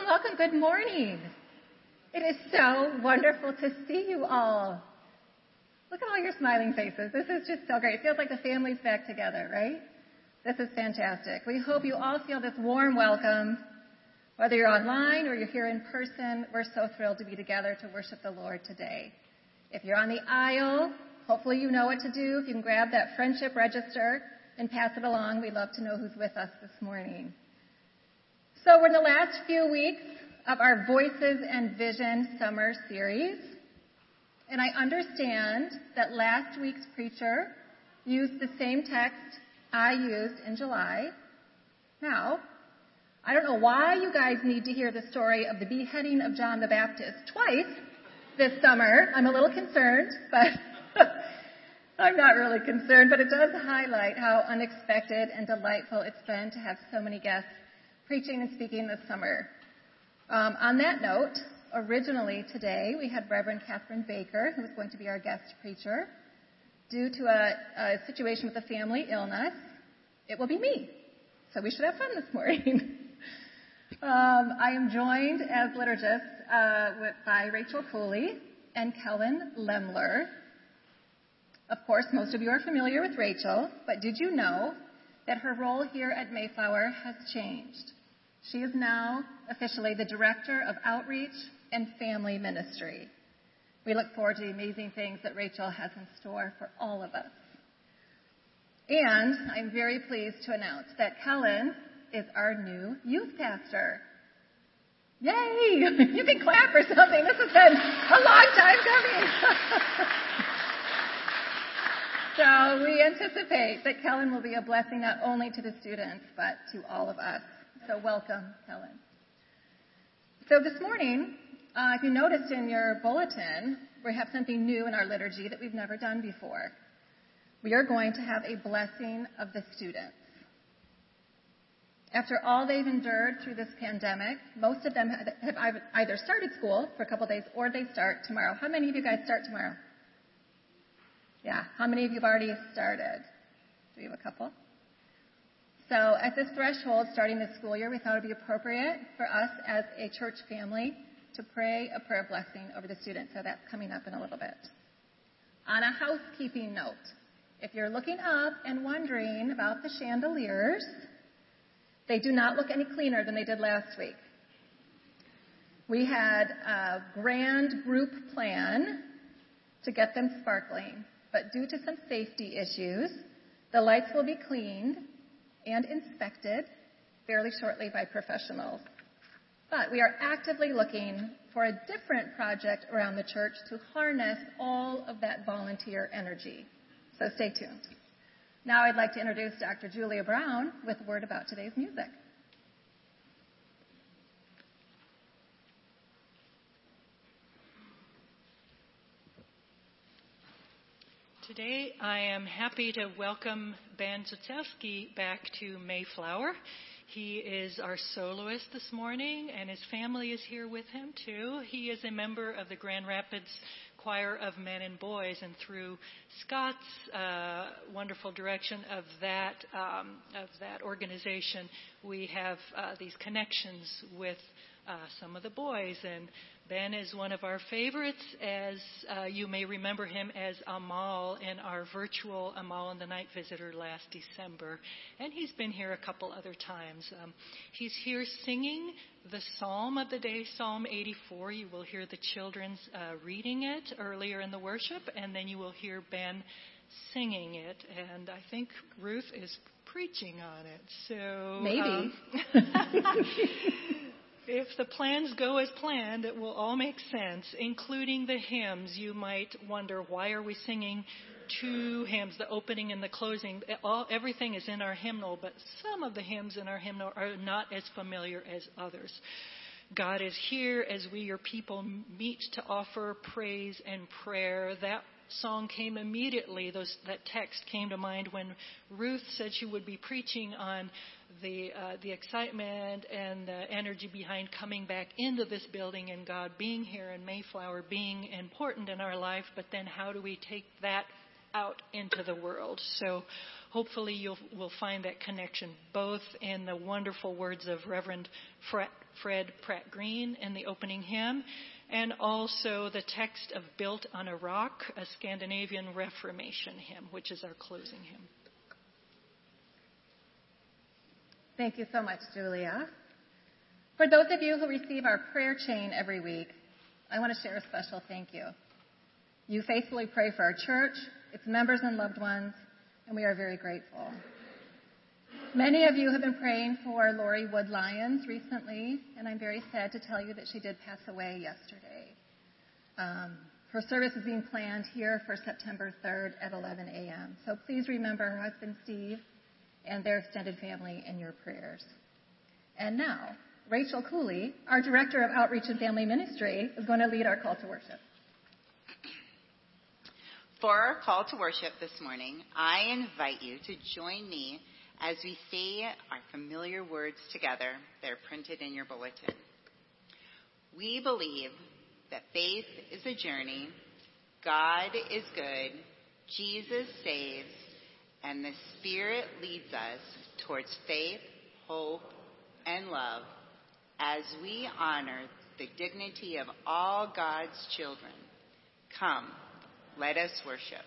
Welcome, welcome. Good morning. It is so wonderful to see you all. Look at all your smiling faces. This is just so great. It feels like the family's back together, right? This is fantastic. We hope you all feel this warm welcome. Whether you're online or you're here in person, we're so thrilled to be together to worship the Lord today. If you're on the aisle, hopefully you know what to do. If you can grab that friendship register and pass it along, we'd love to know who's with us this morning. So we're in the last few weeks of our Voices and Vision summer series. And I understand that last week's preacher used the same text I used in July. Now, I don't know why you guys need to hear the story of the beheading of John the Baptist twice this summer. I'm a little concerned, but I'm not really concerned, but it does highlight how unexpected and delightful it's been to have so many guests preaching and speaking this summer. Um, on that note, originally today we had Reverend Catherine Baker, who was going to be our guest preacher. Due to a, a situation with a family illness, it will be me. So we should have fun this morning. um, I am joined as liturgist uh, with, by Rachel Cooley and Kellen Lemler. Of course, most of you are familiar with Rachel, but did you know that her role here at Mayflower has changed? She is now officially the Director of Outreach and Family Ministry. We look forward to the amazing things that Rachel has in store for all of us. And I'm very pleased to announce that Kellen is our new youth pastor. Yay! You can clap or something. This has been a long time coming. so we anticipate that Kellen will be a blessing not only to the students, but to all of us. So welcome, Helen. So this morning, uh, if you noticed in your bulletin, we have something new in our liturgy that we've never done before. We are going to have a blessing of the students. After all they've endured through this pandemic, most of them have either started school for a couple days or they start tomorrow. How many of you guys start tomorrow? Yeah. How many of you have already started? Do we have a couple? So at this threshold, starting the school year, we thought it would be appropriate for us as a church family to pray a prayer blessing over the students. So that's coming up in a little bit. On a housekeeping note, if you're looking up and wondering about the chandeliers, they do not look any cleaner than they did last week. We had a grand group plan to get them sparkling, but due to some safety issues, the lights will be cleaned and inspected fairly shortly by professionals. But we are actively looking for a different project around the church to harness all of that volunteer energy. So stay tuned. Now I'd like to introduce Dr. Julia Brown with a word about today's music. Today, I am happy to welcome Ben Zuzelski back to Mayflower. He is our soloist this morning, and his family is here with him too. He is a member of the Grand Rapids Choir of Men and Boys, and through Scott's uh, wonderful direction of that um, of that organization, we have uh, these connections with uh, some of the boys. And Ben is one of our favorites, as uh, you may remember him as Amahl in our virtual Amahl and the Night Visitor last December. And he's been here a couple other times. Um, he's here singing the Psalm of the day, Psalm 84. You will hear the children's uh, reading it earlier in the worship, and then you will hear Ben singing it. And I think Ruth is preaching on it. So maybe. Um, if the plans go as planned, it will all make sense, including the hymns. You might wonder, why are we singing two hymns, the opening and the closing? All, everything is in our hymnal, but some of the hymns in our hymnal are not as familiar as others. God is here as we, your people, meet to offer praise and prayer. That song came immediately. Those, that text came to mind when Ruth said she would be preaching on the uh, the excitement and the energy behind coming back into this building and God being here and Mayflower being important in our life. But then, how do we take that out into the world. So hopefully you'll will find that connection both in the wonderful words of Reverend Fred, Fred Pratt Green in the opening hymn and also the text of Built on a Rock, a Scandinavian Reformation hymn, which is our closing hymn. Thank you so much, Julia. For those of you who receive our prayer chain every week, I want to share a special thank you. You faithfully pray for our church, its members and loved ones, and we are very grateful. Many of you have been praying for Lori Wood Lyons recently, and I'm very sad to tell you that she did pass away yesterday. Um, her service is being planned here for September 3rd at 11 a.m. So please remember her husband Steve and their extended family in your prayers. And now, Rachel Cooley, our Director of Outreach and Family Ministry, is going to lead our call to worship. For our call to worship this morning, I invite you to join me as we say our familiar words together. They're printed in your bulletin. We believe that faith is a journey, God is good, Jesus saves, and the Spirit leads us towards faith, hope, and love as we honor the dignity of all God's children. Come, let us worship.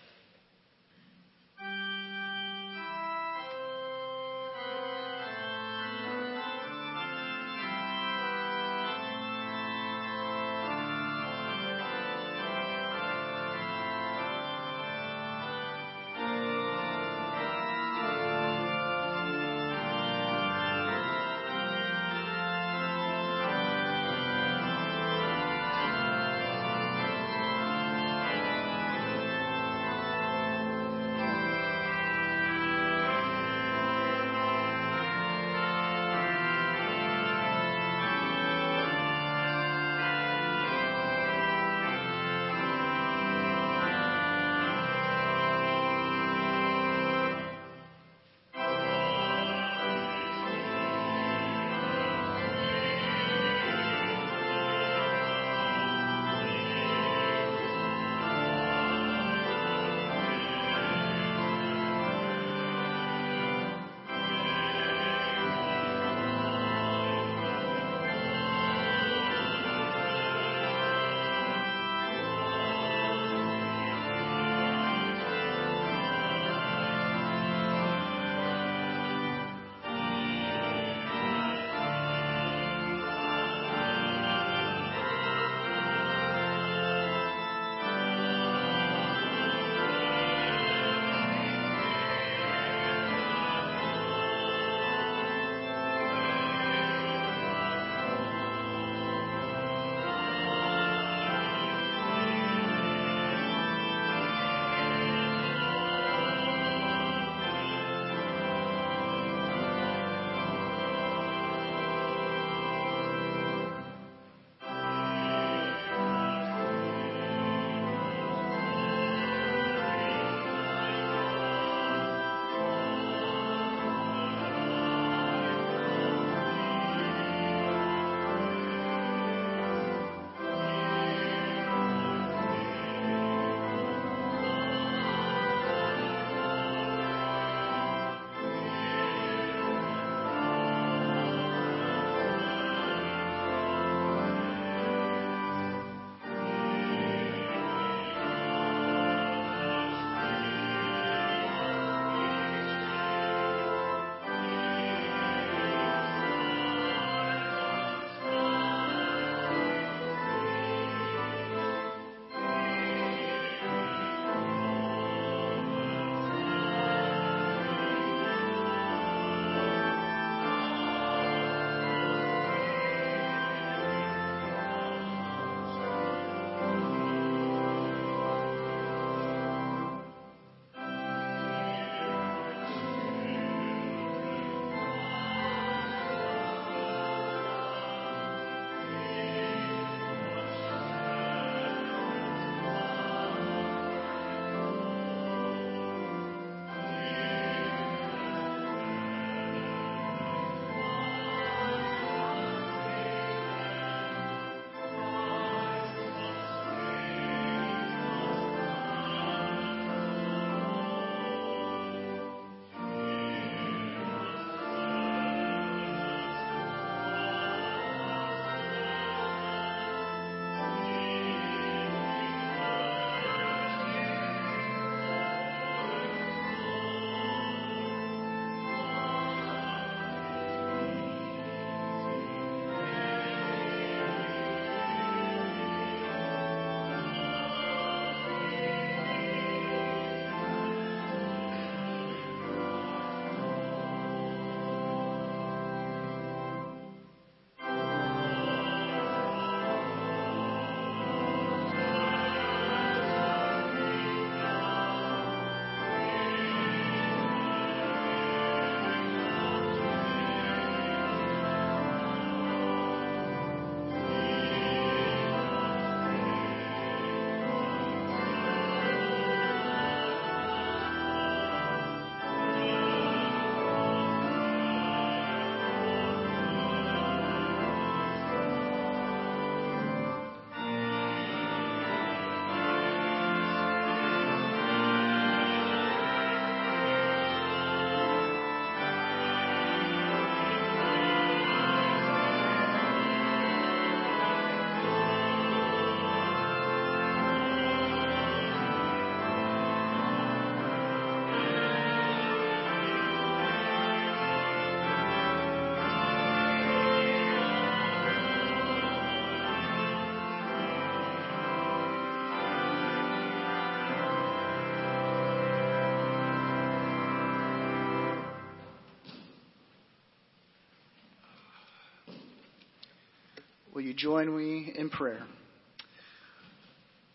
Will you join me in prayer?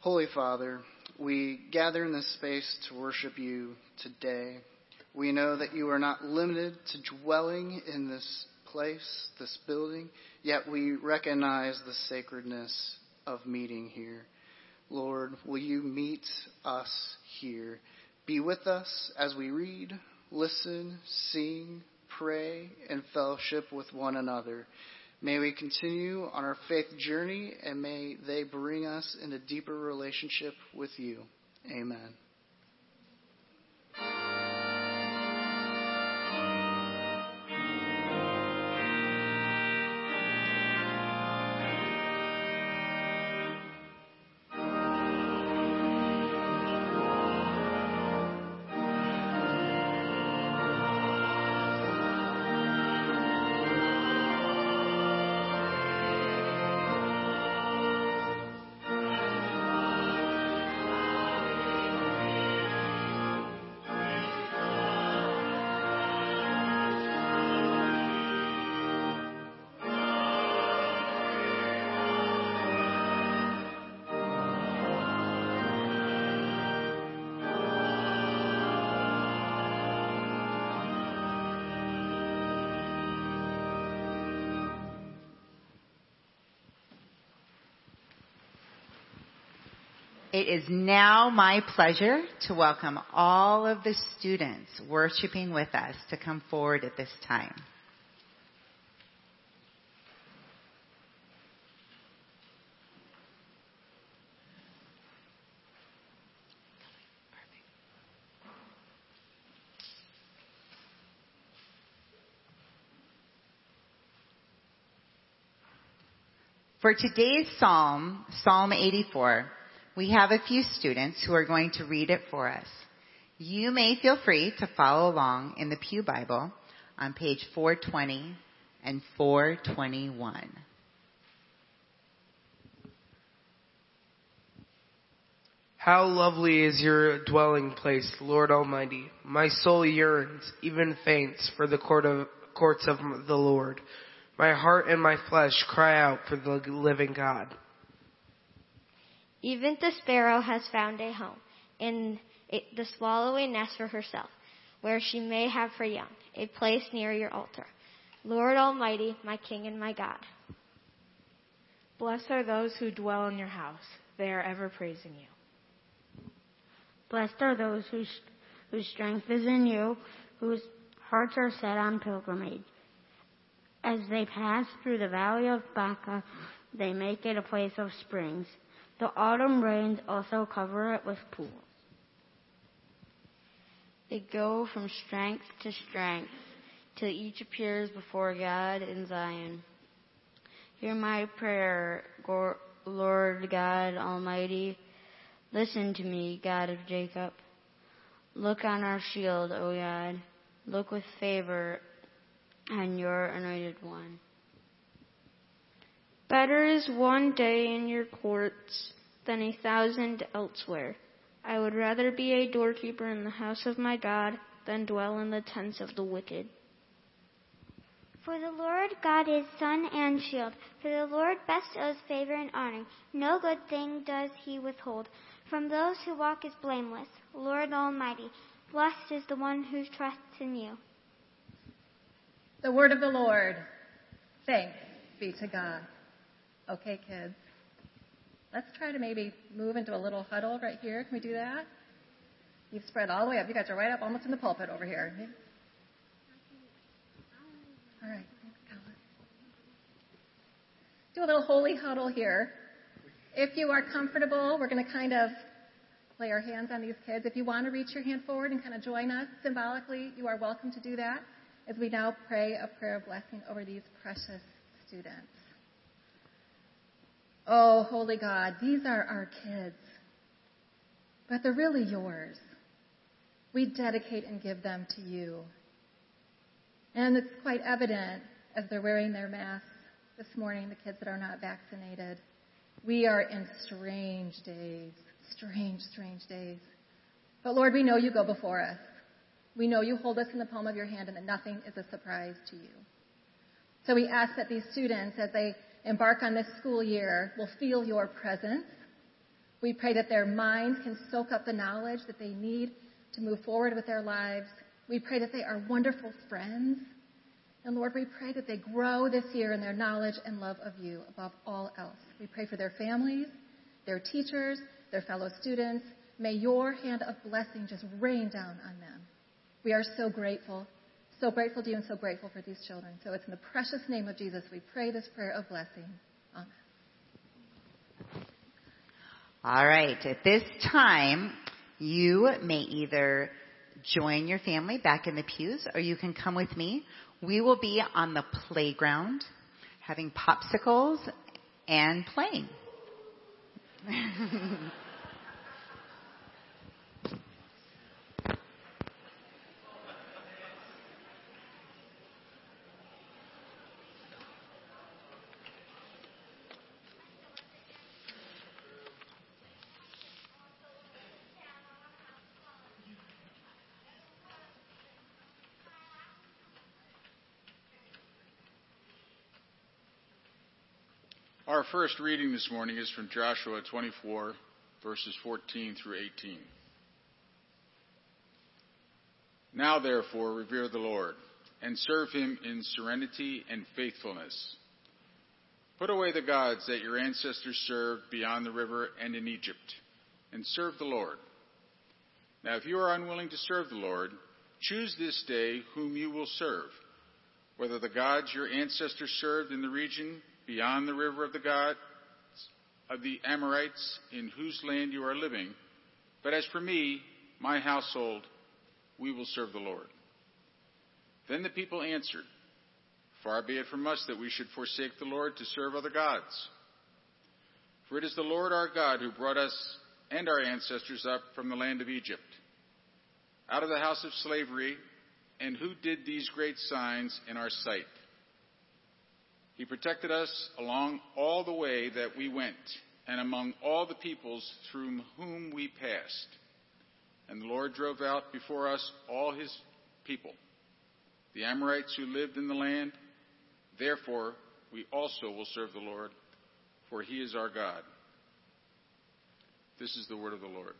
Holy Father, we gather in this space to worship you today. We know that you are not limited to dwelling in this place, this building, yet we recognize the sacredness of meeting here. Lord, will you meet us here? Be with us as we read, listen, sing, pray, and fellowship with one another. May we continue on our faith journey and may they bring us in a deeper relationship with you. Amen. It is now my pleasure to welcome all of the students worshiping with us to come forward at this time. For today's psalm, Psalm 84, we have a few students who are going to read it for us. You may feel free to follow along in the Pew Bible on page 420 and 421. How lovely is your dwelling place, Lord Almighty. My soul yearns, even faints, for the court of, courts of the Lord. My heart and my flesh cry out for the living God. Even the sparrow has found a home, and the swallow a nest for herself, where she may have her young, a place near your altar. Lord Almighty, my King and my God. Blessed are those who dwell in your house. They are ever praising you. Blessed are those whose, whose strength is in you, whose hearts are set on pilgrimage. As they pass through the valley of Baca, they make it a place of springs. The autumn rains also cover it with pools. They go from strength to strength till each appears before God in Zion. Hear my prayer, Lord God Almighty. Listen to me, God of Jacob. Look on our shield, O God. Look with favor on your anointed one. Better is one day in your courts than a thousand elsewhere. I would rather be a doorkeeper in the house of my God than dwell in the tents of the wicked. For the Lord God is sun and shield. For the Lord bestows favor and honor. No good thing does he withhold from those who walk as blameless. Lord Almighty, blessed is the one who trusts in you. The word of the Lord. Thanks be to God. Okay, kids. Let's try to maybe move into a little huddle right here. Can we do that? You've spread all the way up. You guys are right up almost in the pulpit over here. All right. Do a little holy huddle here. If you are comfortable, we're going to kind of lay our hands on these kids. If you want to reach your hand forward and kind of join us symbolically, you are welcome to do that as we now pray a prayer of blessing over these precious students. Oh, holy God, these are our kids, but they're really yours. We dedicate and give them to you. And it's quite evident as they're wearing their masks this morning, the kids that are not vaccinated. We are in strange days, strange, strange days. But Lord, we know you go before us. We know you hold us in the palm of your hand and that nothing is a surprise to you. So we ask that these students, as they embark on this school year will feel your presence. We pray that their minds can soak up the knowledge that they need to move forward with their lives. We pray that they are wonderful friends. And Lord, we pray that they grow this year in their knowledge and love of you above all else. We pray for their families, their teachers, their fellow students. May your hand of blessing just rain down on them. We are so grateful, so grateful to you and so grateful for these children. So it's in the precious name of Jesus we pray this prayer of blessing. Amen. All right. At this time, you may either join your family back in the pews or you can come with me. We will be on the playground having popsicles and playing. first reading this morning is from Joshua 24, verses 14 through 18. Now, therefore, revere the Lord and serve him in serenity and faithfulness. Put away the gods that your ancestors served beyond the river and in Egypt, and serve the Lord. Now, if you are unwilling to serve the Lord, choose this day whom you will serve, whether the gods your ancestors served in the region beyond the river of the gods of the Amorites in whose land you are living. But as for me, my household, we will serve the Lord. Then the people answered, Far be it from us that we should forsake the Lord to serve other gods. For it is the Lord our God who brought us and our ancestors up from the land of Egypt, out of the house of slavery, and who did these great signs in our sight he protected us along all the way that we went and among all the peoples through whom we passed. And the Lord drove out before us all his people, the Amorites who lived in the land. Therefore, we also will serve the Lord, for he is our God. This is the word of the Lord.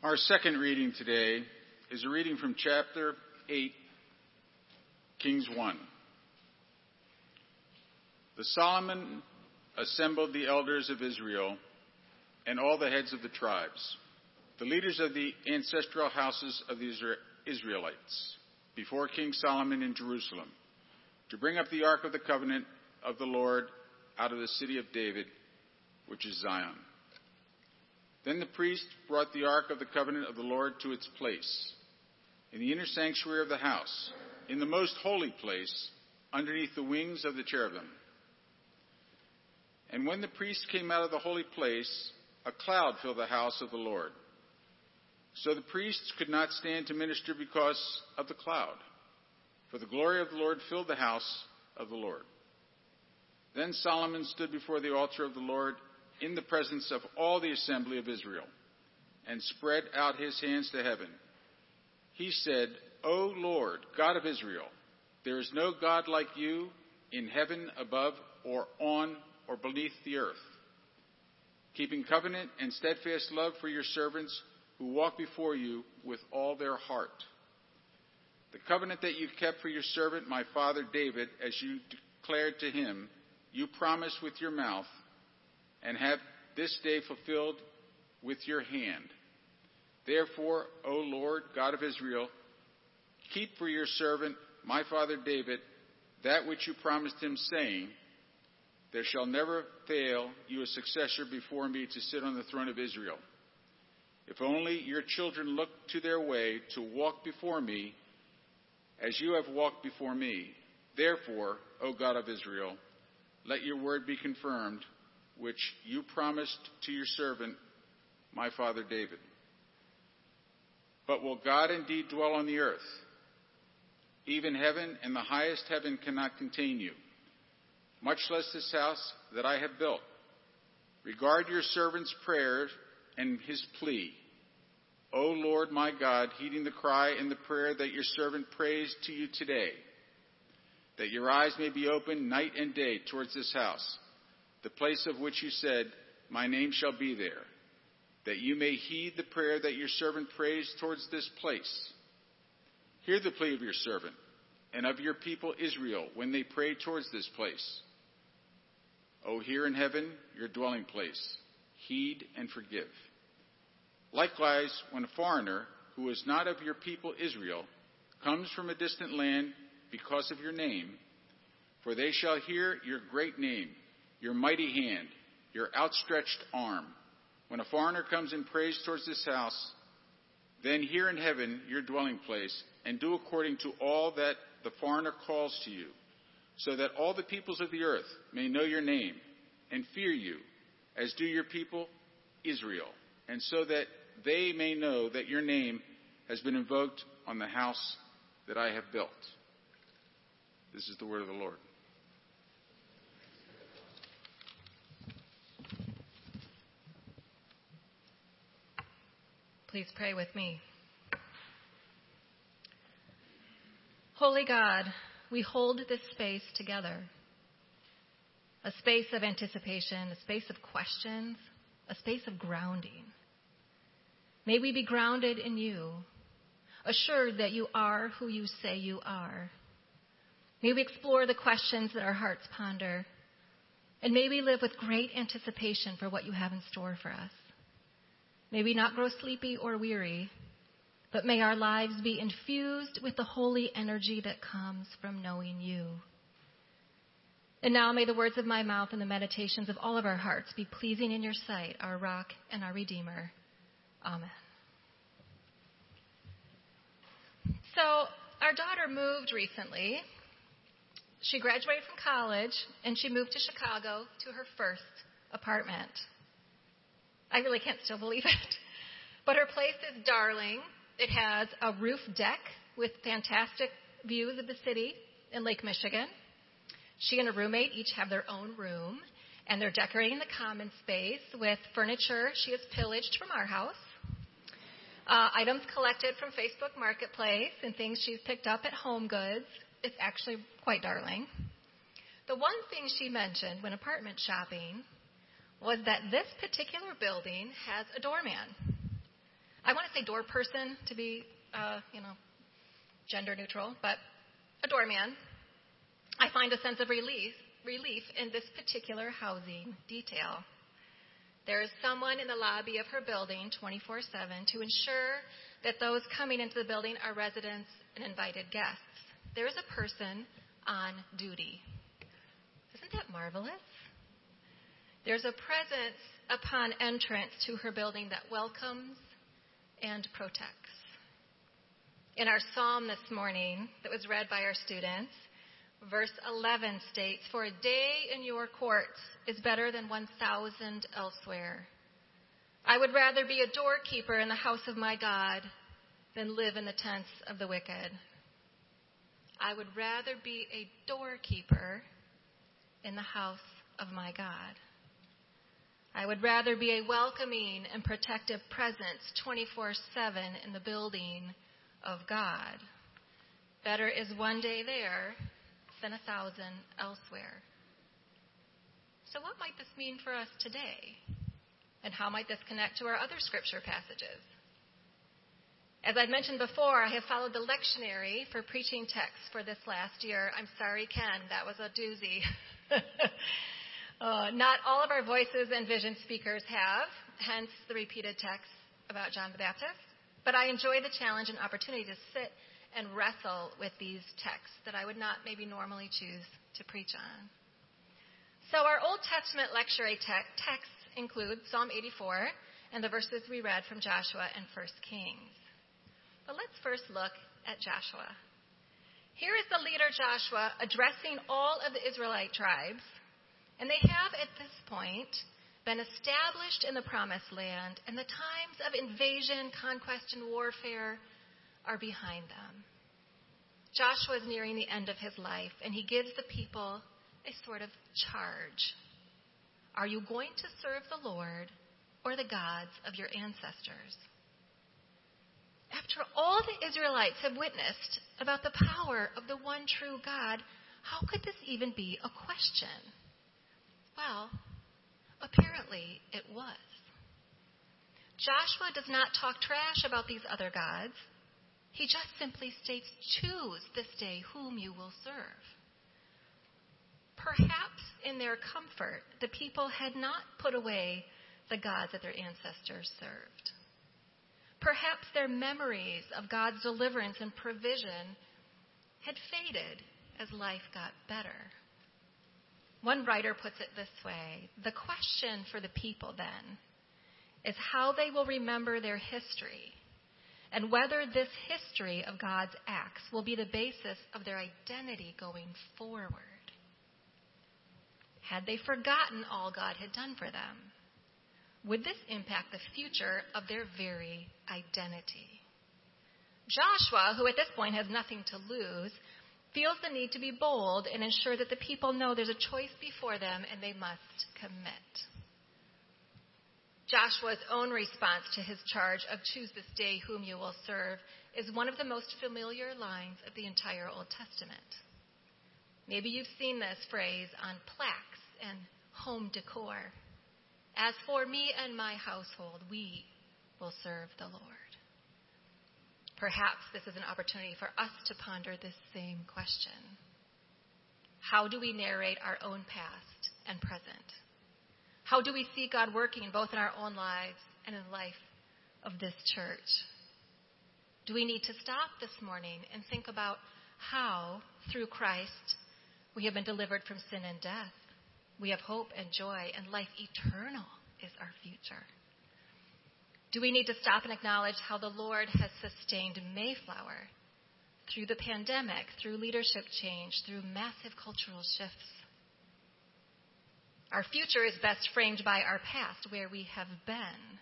Our second reading today is a reading from chapter 8, Kings 1. The Solomon assembled the elders of Israel and all the heads of the tribes, the leaders of the ancestral houses of the Israelites, before King Solomon in Jerusalem to bring up the ark of the covenant of the Lord out of the city of David, which is Zion. Then the priest brought the ark of the covenant of the Lord to its place in the inner sanctuary of the house, in the most holy place, underneath the wings of the cherubim. And when the priest came out of the holy place, a cloud filled the house of the Lord. So the priests could not stand to minister because of the cloud, for the glory of the Lord filled the house of the Lord. Then Solomon stood before the altar of the Lord in the presence of all the assembly of Israel and spread out his hands to heaven. He said, O Lord, God of Israel, there is no God like you in heaven above or on or beneath the earth, keeping covenant and steadfast love for your servants who walk before you with all their heart. The covenant that you kept for your servant, my father David, as you declared to him, you promised with your mouth and have this day fulfilled with your hand. Therefore, O Lord, God of Israel, keep for your servant, my father David, that which you promised him, saying, There shall never fail you a successor before me to sit on the throne of Israel. If only your children look to their way to walk before me as you have walked before me. Therefore, O God of Israel, let your word be confirmed which you promised to your servant, my father David. But will God indeed dwell on the earth? Even heaven and the highest heaven cannot contain you, much less this house that I have built. Regard your servant's prayer and his plea. O Lord my God, heeding the cry and the prayer that your servant prays to you today, that your eyes may be open night and day towards this house the place of which you said, My name shall be there, that you may heed the prayer that your servant prays towards this place. Hear the plea of your servant and of your people Israel when they pray towards this place. O here in heaven, your dwelling place, heed and forgive. Likewise, when a foreigner who is not of your people Israel comes from a distant land because of your name, for they shall hear your great name your mighty hand, your outstretched arm. When a foreigner comes and prays towards this house, then hear in heaven your dwelling place, and do according to all that the foreigner calls to you, so that all the peoples of the earth may know your name and fear you, as do your people Israel, and so that they may know that your name has been invoked on the house that I have built. This is the word of the Lord. Please pray with me. Holy God, we hold this space together. A space of anticipation, a space of questions, a space of grounding. May we be grounded in you, assured that you are who you say you are. May we explore the questions that our hearts ponder, and may we live with great anticipation for what you have in store for us. May we not grow sleepy or weary, but may our lives be infused with the holy energy that comes from knowing you. And now may the words of my mouth and the meditations of all of our hearts be pleasing in your sight, our rock and our redeemer. Amen. So, our daughter moved recently. She graduated from college and she moved to Chicago to her first apartment. I really can't still believe it. But her place is darling. It has a roof deck with fantastic views of the city in Lake Michigan. She and a roommate each have their own room, and they're decorating the common space with furniture she has pillaged from our house, uh, items collected from Facebook Marketplace, and things she's picked up at Home Goods. It's actually quite darling. The one thing she mentioned when apartment shopping was that this particular building has a doorman. I want to say door person to be, uh, you know, gender neutral, but a doorman. I find a sense of relief, relief in this particular housing detail. There is someone in the lobby of her building 24 7 to ensure that those coming into the building are residents and invited guests. There is a person on duty. Isn't that marvelous? There's a presence upon entrance to her building that welcomes and protects. In our psalm this morning that was read by our students, verse 11 states, For a day in your courts is better than 1,000 elsewhere. I would rather be a doorkeeper in the house of my God than live in the tents of the wicked. I would rather be a doorkeeper in the house of my God. I would rather be a welcoming and protective presence 24 7 in the building of God. Better is one day there than a thousand elsewhere. So, what might this mean for us today? And how might this connect to our other scripture passages? As I've mentioned before, I have followed the lectionary for preaching texts for this last year. I'm sorry, Ken, that was a doozy. uh, not all of our voices and vision speakers have, hence the repeated texts about John the Baptist. But I enjoy the challenge and opportunity to sit and wrestle with these texts that I would not maybe normally choose to preach on. So, our Old Testament lectionary te- texts include Psalm 84 and the verses we read from Joshua and 1 Kings. But let's first look at Joshua. Here is the leader Joshua addressing all of the Israelite tribes, and they have at this point been established in the promised land, and the times of invasion, conquest, and warfare are behind them. Joshua is nearing the end of his life, and he gives the people a sort of charge. Are you going to serve the Lord or the gods of your ancestors? After all the Israelites have witnessed about the power of the one true God, how could this even be a question? Well, apparently it was. Joshua does not talk trash about these other gods. He just simply states, Choose this day whom you will serve. Perhaps in their comfort, the people had not put away the gods that their ancestors served. Perhaps their memories of God's deliverance and provision had faded as life got better. One writer puts it this way The question for the people then is how they will remember their history and whether this history of God's acts will be the basis of their identity going forward. Had they forgotten all God had done for them? would this impact the future of their very identity? Joshua, who at this point has nothing to lose, feels the need to be bold and ensure that the people know there's a choice before them and they must commit. Joshua's own response to his charge of choose this day whom you will serve is one of the most familiar lines of the entire Old Testament. Maybe you've seen this phrase on plaques and home decor. As for me and my household, we will serve the Lord. Perhaps this is an opportunity for us to ponder this same question. How do we narrate our own past and present? How do we see God working both in our own lives and in the life of this church? Do we need to stop this morning and think about how, through Christ, we have been delivered from sin and death? We have hope and joy, and life eternal is our future. Do we need to stop and acknowledge how the Lord has sustained Mayflower through the pandemic, through leadership change, through massive cultural shifts? Our future is best framed by our past, where we have been.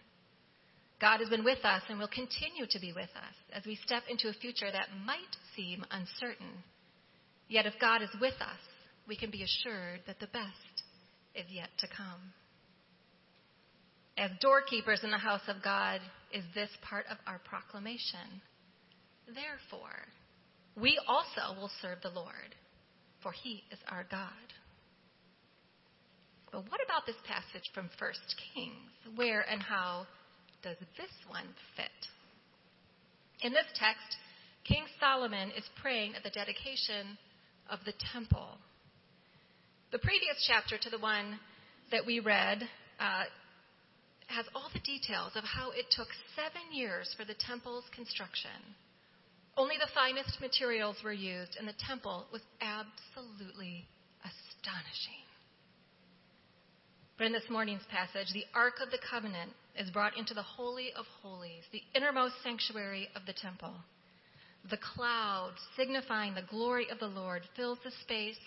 God has been with us and will continue to be with us as we step into a future that might seem uncertain. Yet, if God is with us, we can be assured that the best is yet to come. As doorkeepers in the house of God, is this part of our proclamation. Therefore, we also will serve the Lord, for he is our God. But what about this passage from 1 Kings? Where and how does this one fit? In this text, King Solomon is praying at the dedication of the temple. The previous chapter to the one that we read uh, has all the details of how it took seven years for the temple's construction. Only the finest materials were used, and the temple was absolutely astonishing. But in this morning's passage, the Ark of the Covenant is brought into the Holy of Holies, the innermost sanctuary of the temple. The cloud, signifying the glory of the Lord, fills the space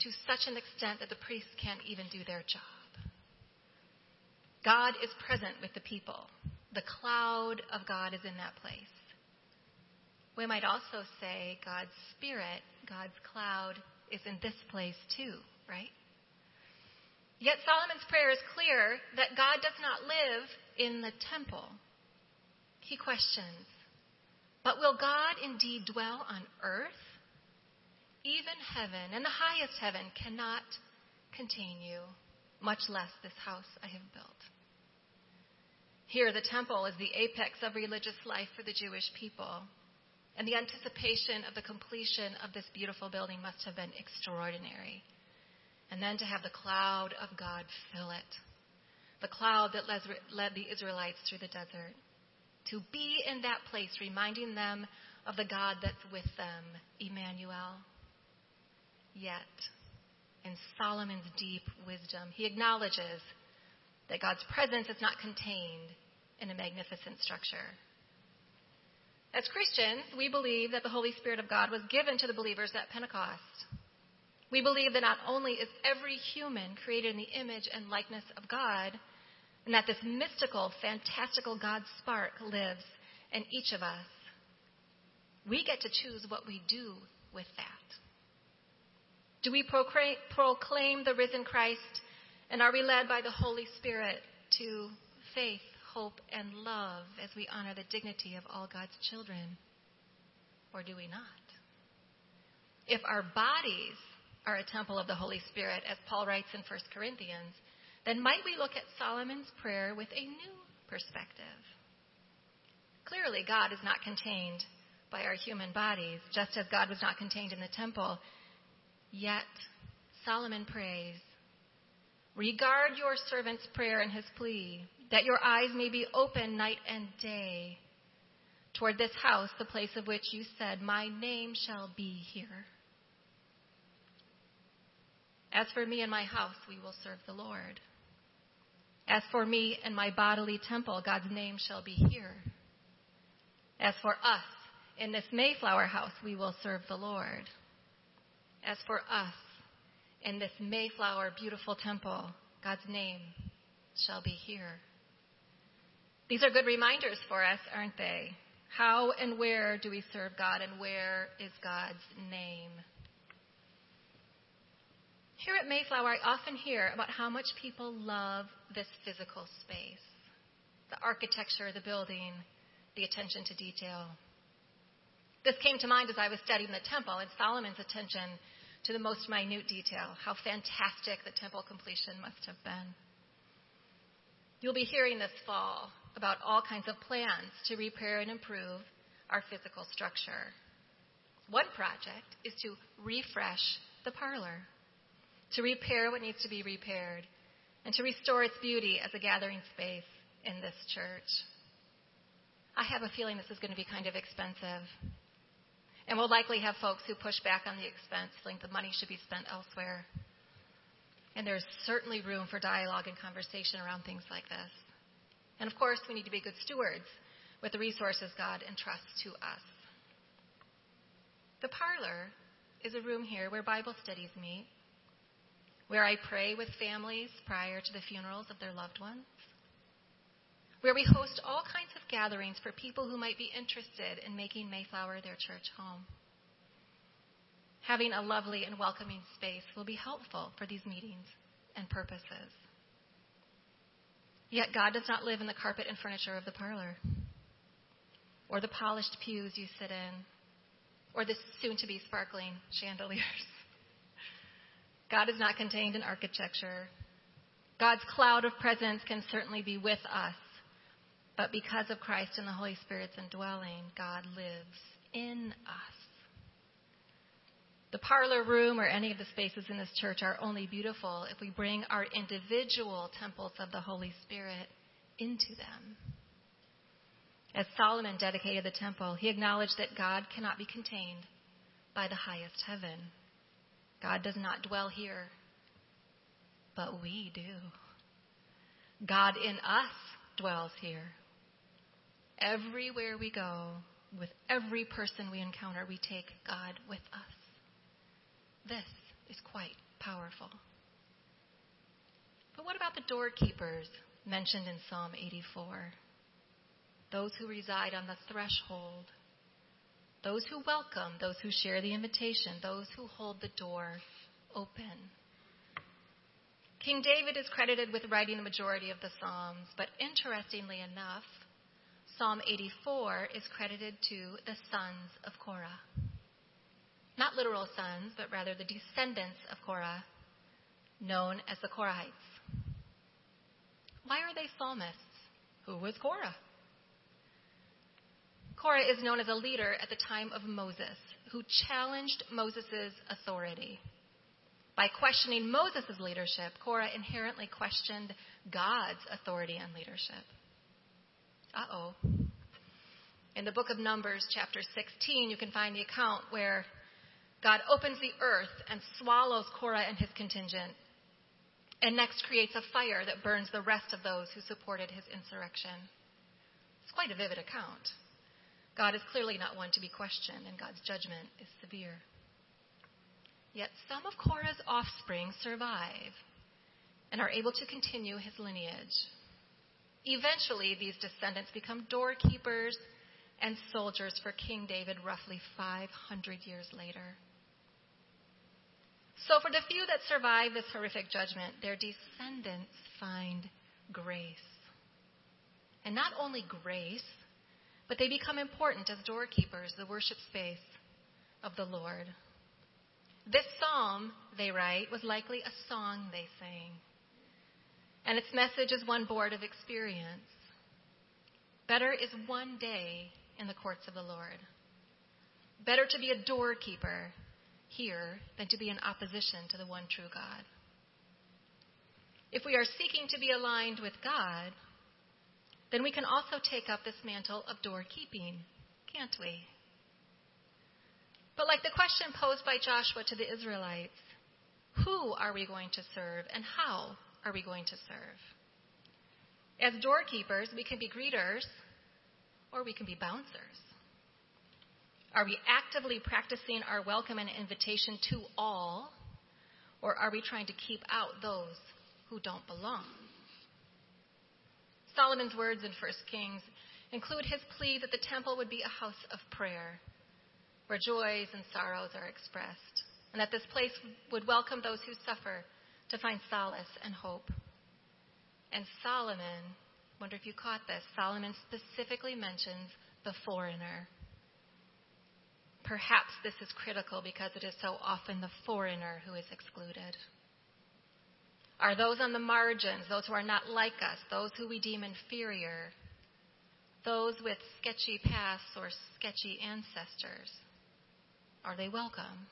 to such an extent that the priests can't even do their job. God is present with the people. The cloud of God is in that place. We might also say God's Spirit, God's cloud, is in this place too, right? Yet Solomon's prayer is clear that God does not live in the temple. He questions, but will God indeed dwell on earth? Even heaven and the highest heaven cannot contain you, much less this house I have built. Here, the temple is the apex of religious life for the Jewish people. And the anticipation of the completion of this beautiful building must have been extraordinary and then to have the cloud of God fill it. The cloud that led the Israelites through the desert. To be in that place, reminding them of the God that's with them, Emmanuel. Yet, in Solomon's deep wisdom, he acknowledges that God's presence is not contained in a magnificent structure. As Christians, we believe that the Holy Spirit of God was given to the believers at Pentecost. We believe that not only is every human created in the image and likeness of God, and that this mystical, fantastical God spark lives in each of us, we get to choose what we do with that. Do we proclaim the risen Christ, and are we led by the Holy Spirit to faith, hope, and love as we honor the dignity of all God's children? Or do we not? If our bodies are a temple of the Holy Spirit, as Paul writes in 1 Corinthians, then might we look at Solomon's prayer with a new perspective? Clearly, God is not contained by our human bodies, just as God was not contained in the temple. Yet, Solomon prays, Regard your servant's prayer and his plea, that your eyes may be open night and day toward this house, the place of which you said, My name shall be here. As for me and my house, we will serve the Lord. As for me and my bodily temple, God's name shall be here. As for us, in this Mayflower house, we will serve the Lord. As for us, in this Mayflower beautiful temple, God's name shall be here. These are good reminders for us, aren't they? How and where do we serve God, and where is God's name? Here at Mayflower, I often hear about how much people love this physical space the architecture, of the building, the attention to detail. This came to mind as I was studying the temple and Solomon's attention to the most minute detail, how fantastic the temple completion must have been. You'll be hearing this fall about all kinds of plans to repair and improve our physical structure. One project is to refresh the parlor to repair what needs to be repaired, and to restore its beauty as a gathering space in this church. I have a feeling this is going to be kind of expensive. And we'll likely have folks who push back on the expense, think the money should be spent elsewhere. And there's certainly room for dialogue and conversation around things like this. And of course, we need to be good stewards with the resources God entrusts to us. The parlor is a room here where Bible studies meet, where I pray with families prior to the funerals of their loved ones, where we host all kinds of gatherings for people who might be interested in making Mayflower their church home. Having a lovely and welcoming space will be helpful for these meetings and purposes. Yet God does not live in the carpet and furniture of the parlor, or the polished pews you sit in, or the soon to be sparkling chandeliers. God is not contained in architecture. God's cloud of presence can certainly be with us, but because of Christ and the Holy Spirit's indwelling, God lives in us. The parlor room or any of the spaces in this church are only beautiful if we bring our individual temples of the Holy Spirit into them. As Solomon dedicated the temple, he acknowledged that God cannot be contained by the highest heaven. God does not dwell here, but we do. God in us dwells here. Everywhere we go, with every person we encounter, we take God with us. This is quite powerful. But what about the doorkeepers mentioned in Psalm 84? Those who reside on the threshold, those who welcome, those who share the invitation, those who hold the door open. King David is credited with writing the majority of the Psalms, but interestingly enough, Psalm 84 is credited to the sons of Korah. Not literal sons, but rather the descendants of Korah, known as the Korahites. Why are they psalmists? Who was Korah? Korah is known as a leader at the time of Moses who challenged Moses' authority. By questioning Moses' leadership, Korah inherently questioned God's authority and leadership. Uh oh. In the book of Numbers, chapter 16, you can find the account where God opens the earth and swallows Korah and his contingent, and next creates a fire that burns the rest of those who supported his insurrection. It's quite a vivid account. God is clearly not one to be questioned, and God's judgment is severe. Yet some of Korah's offspring survive and are able to continue his lineage. Eventually, these descendants become doorkeepers and soldiers for King David roughly 500 years later. So, for the few that survive this horrific judgment, their descendants find grace. And not only grace, but they become important as doorkeepers, the worship space of the Lord. This psalm, they write, was likely a song they sang. And its message is one born of experience. Better is one day in the courts of the Lord. Better to be a doorkeeper here than to be in opposition to the one true God. If we are seeking to be aligned with God, then we can also take up this mantle of doorkeeping, can't we? But like the question posed by Joshua to the Israelites, who are we going to serve and how are we going to serve? As doorkeepers, we can be greeters or we can be bouncers. Are we actively practicing our welcome and invitation to all, or are we trying to keep out those who don't belong? Solomon's words in 1 Kings include his plea that the temple would be a house of prayer where joys and sorrows are expressed, and that this place would welcome those who suffer to find solace and hope. And Solomon, wonder if you caught this, Solomon specifically mentions the foreigner. Perhaps this is critical because it is so often the foreigner who is excluded. Are those on the margins, those who are not like us, those who we deem inferior, those with sketchy pasts or sketchy ancestors, are they welcome?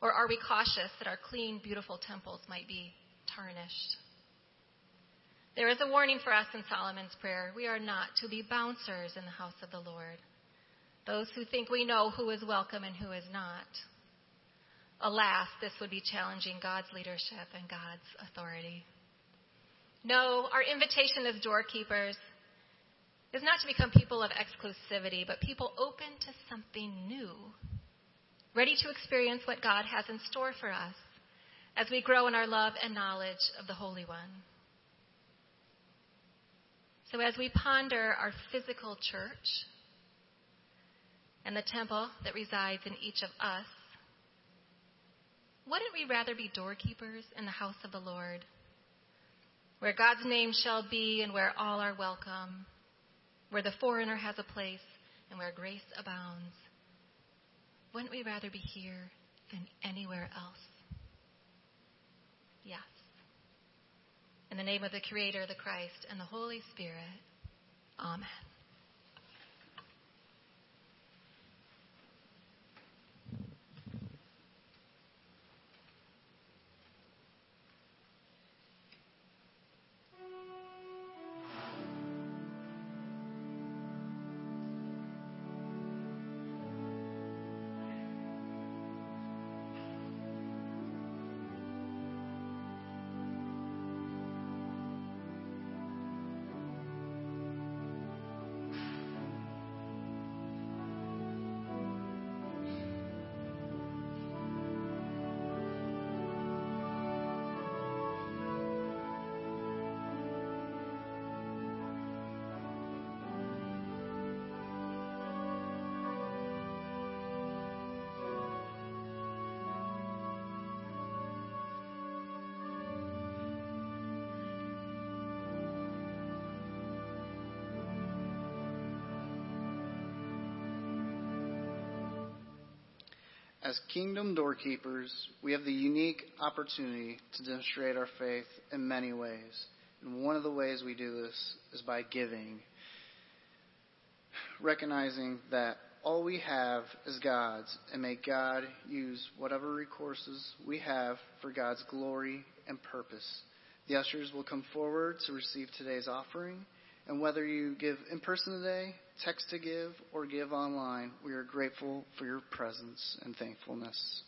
Or are we cautious that our clean, beautiful temples might be tarnished? There is a warning for us in Solomon's prayer. We are not to be bouncers in the house of the Lord, those who think we know who is welcome and who is not. Alas, this would be challenging God's leadership and God's authority. No, our invitation as doorkeepers is not to become people of exclusivity, but people open to something new, ready to experience what God has in store for us as we grow in our love and knowledge of the Holy One. So, as we ponder our physical church and the temple that resides in each of us, wouldn't we rather be doorkeepers in the house of the Lord, where God's name shall be and where all are welcome? where the foreigner has a place, and where grace abounds. Wouldn't we rather be here than anywhere else? Yes. In the name of the Creator, the Christ, and the Holy Spirit, Amen. As kingdom doorkeepers, we have the unique opportunity to demonstrate our faith in many ways. And one of the ways we do this is by giving, recognizing that all we have is God's, and may God use whatever recourses we have for God's glory and purpose. The ushers will come forward to receive today's offering. And whether you give in person today, text to give, or give online, we are grateful for your presence and thankfulness.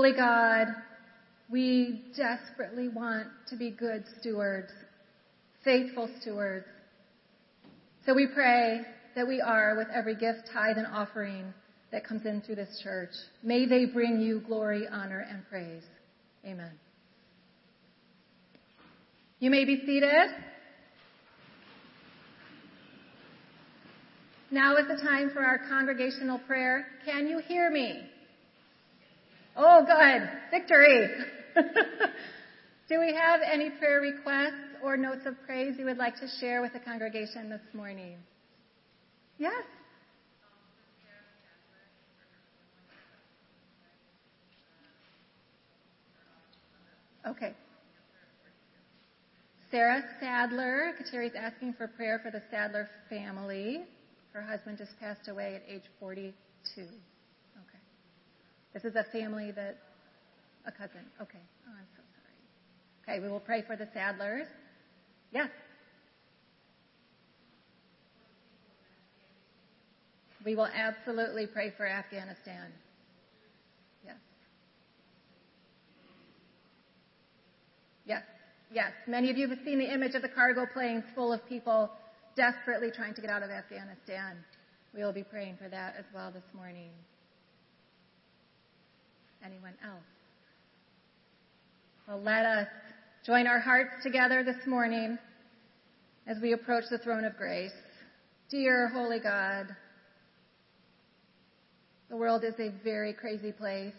Holy God, we desperately want to be good stewards, faithful stewards. So we pray that we are with every gift, tithe, and offering that comes in through this church. May they bring you glory, honor, and praise. Amen. You may be seated. Now is the time for our congregational prayer. Can you hear me? Oh, good. Victory. Do we have any prayer requests or notes of praise you would like to share with the congregation this morning? Yes. Okay. Sarah Sadler, Kateri's asking for prayer for the Sadler family. Her husband just passed away at age 42. This is a family that, a cousin. Okay. Oh, I'm so sorry. Okay, we will pray for the Sadlers. Yes. We will absolutely pray for Afghanistan. Yes. Yes. Yes. Many of you have seen the image of the cargo planes full of people desperately trying to get out of Afghanistan. We will be praying for that as well this morning. Anyone else? Well, let us join our hearts together this morning as we approach the throne of grace. Dear Holy God, the world is a very crazy place.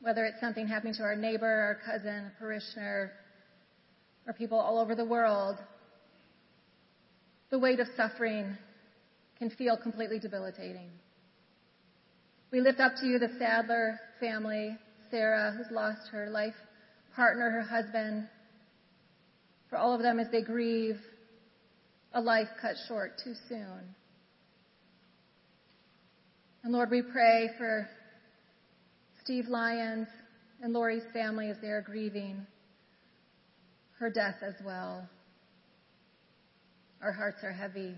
Whether it's something happening to our neighbor, our cousin, a parishioner, or people all over the world, the weight of suffering can feel completely debilitating. We lift up to you the Sadler family, Sarah, who's lost her life partner, her husband, for all of them as they grieve a life cut short too soon. And Lord, we pray for Steve Lyons and Lori's family as they are grieving her death as well. Our hearts are heavy.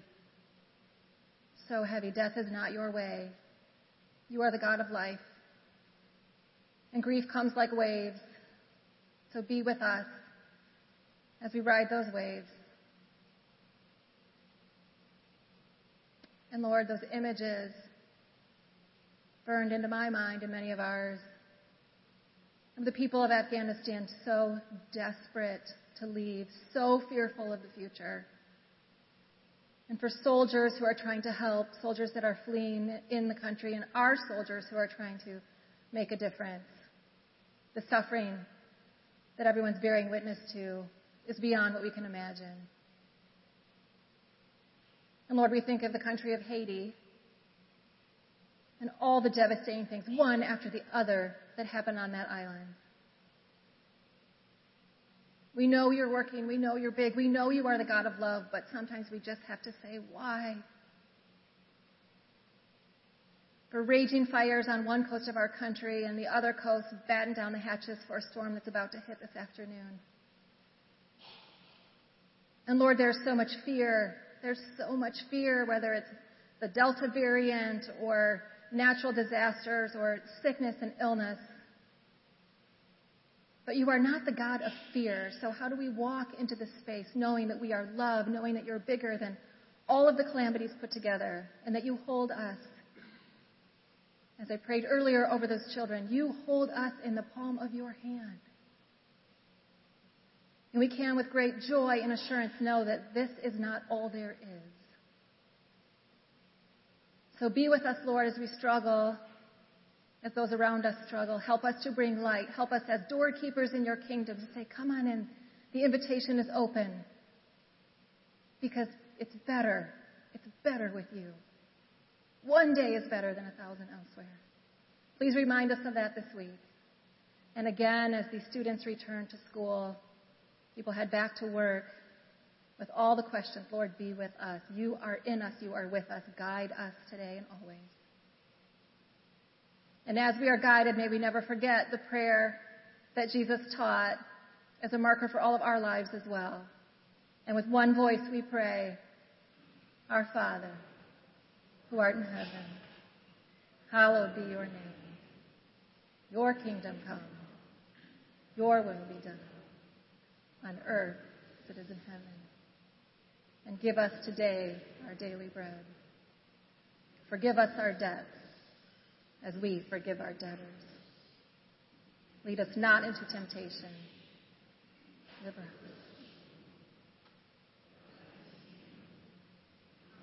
So heavy. Death is not your way. You are the God of life. And grief comes like waves. So be with us as we ride those waves. And Lord, those images burned into my mind and many of ours of the people of Afghanistan so desperate to leave, so fearful of the future. And for soldiers who are trying to help, soldiers that are fleeing in the country, and our soldiers who are trying to make a difference. The suffering that everyone's bearing witness to is beyond what we can imagine. And Lord, we think of the country of Haiti and all the devastating things, one after the other, that happen on that island. We know you're working. We know you're big. We know you are the God of love, but sometimes we just have to say, why? For raging fires on one coast of our country and the other coast batten down the hatches for a storm that's about to hit this afternoon. And Lord, there's so much fear. There's so much fear, whether it's the Delta variant or natural disasters or sickness and illness. But you are not the God of fear. So how do we walk into this space knowing that we are loved, knowing that you're bigger than all of the calamities put together, and that you hold us? As I prayed earlier over those children, you hold us in the palm of your hand. And we can, with great joy and assurance, know that this is not all there is. So be with us, Lord, as we struggle as those around us struggle. Help us to bring light. Help us as doorkeepers in your kingdom to say, come on in. The invitation is open. Because it's better. It's better with you. One day is better than a thousand elsewhere. Please remind us of that this week. And again, as these students return to school, people head back to work with all the questions, Lord, be with us. You are in us. You are with us. Guide us today and always. And as we are guided, may we never forget the prayer that Jesus taught as a marker for all of our lives as well. And with one voice we pray, Our Father, who art in heaven, hallowed be your name. Your kingdom come. Your will be done on earth as it is in heaven. And give us today our daily bread. Forgive us our debts as we forgive our debtors. Lead us not into temptation. Deliver us.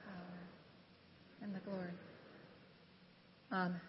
Power and the glory. Amen.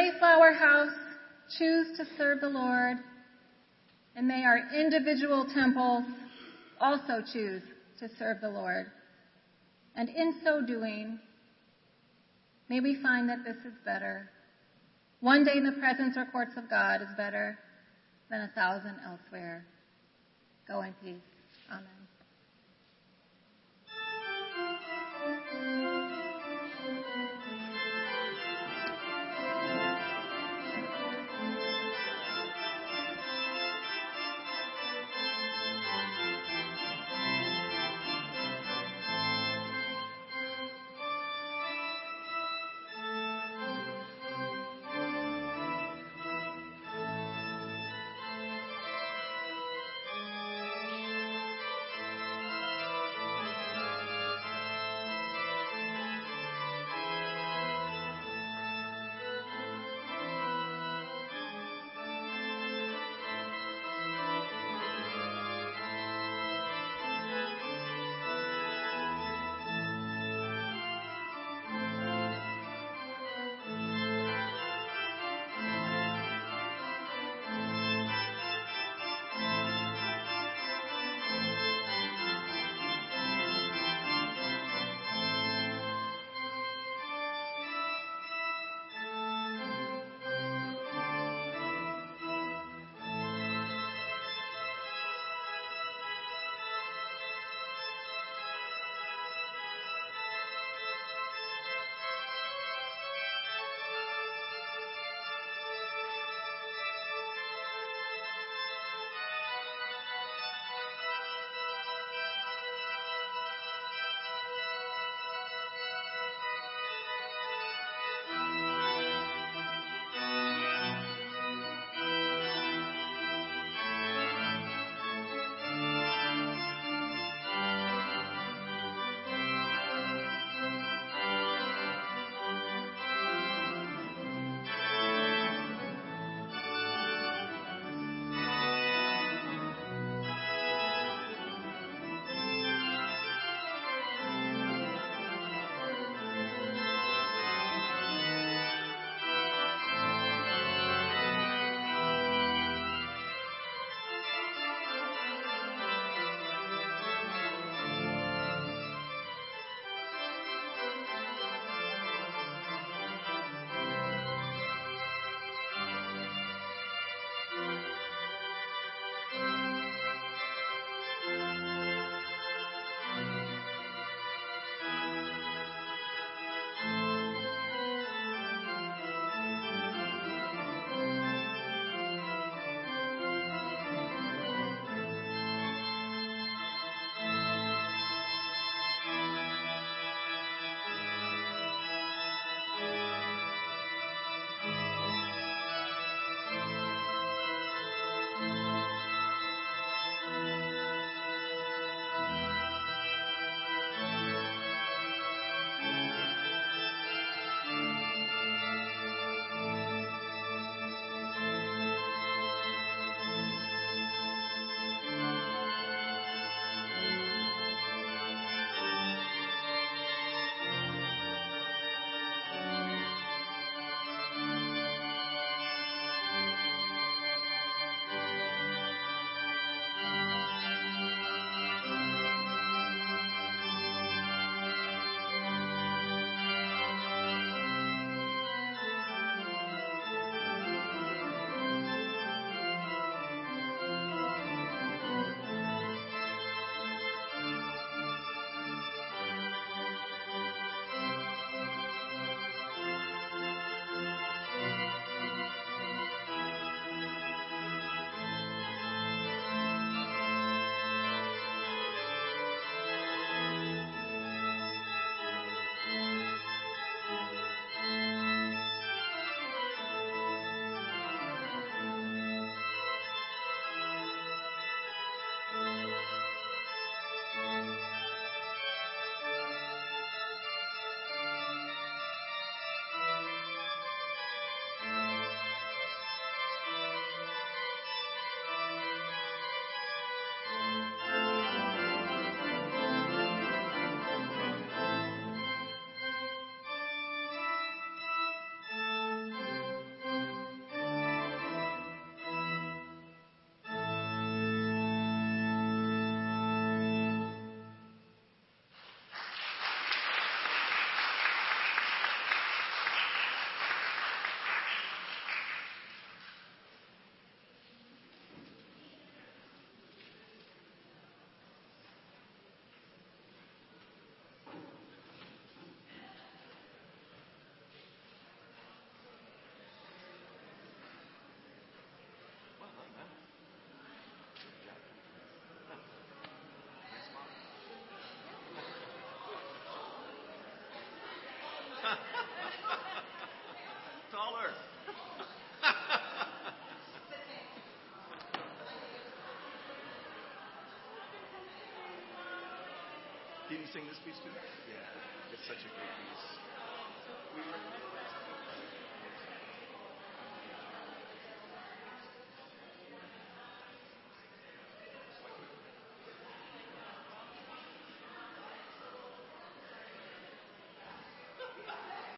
Mayflower House choose to serve the Lord, and may our individual temples also choose to serve the Lord. And in so doing, may we find that this is better. One day in the presence or courts of God is better than a thousand elsewhere. Go in peace. Amen. Taller. Did you sing this piece too? Yeah, it's such a great piece.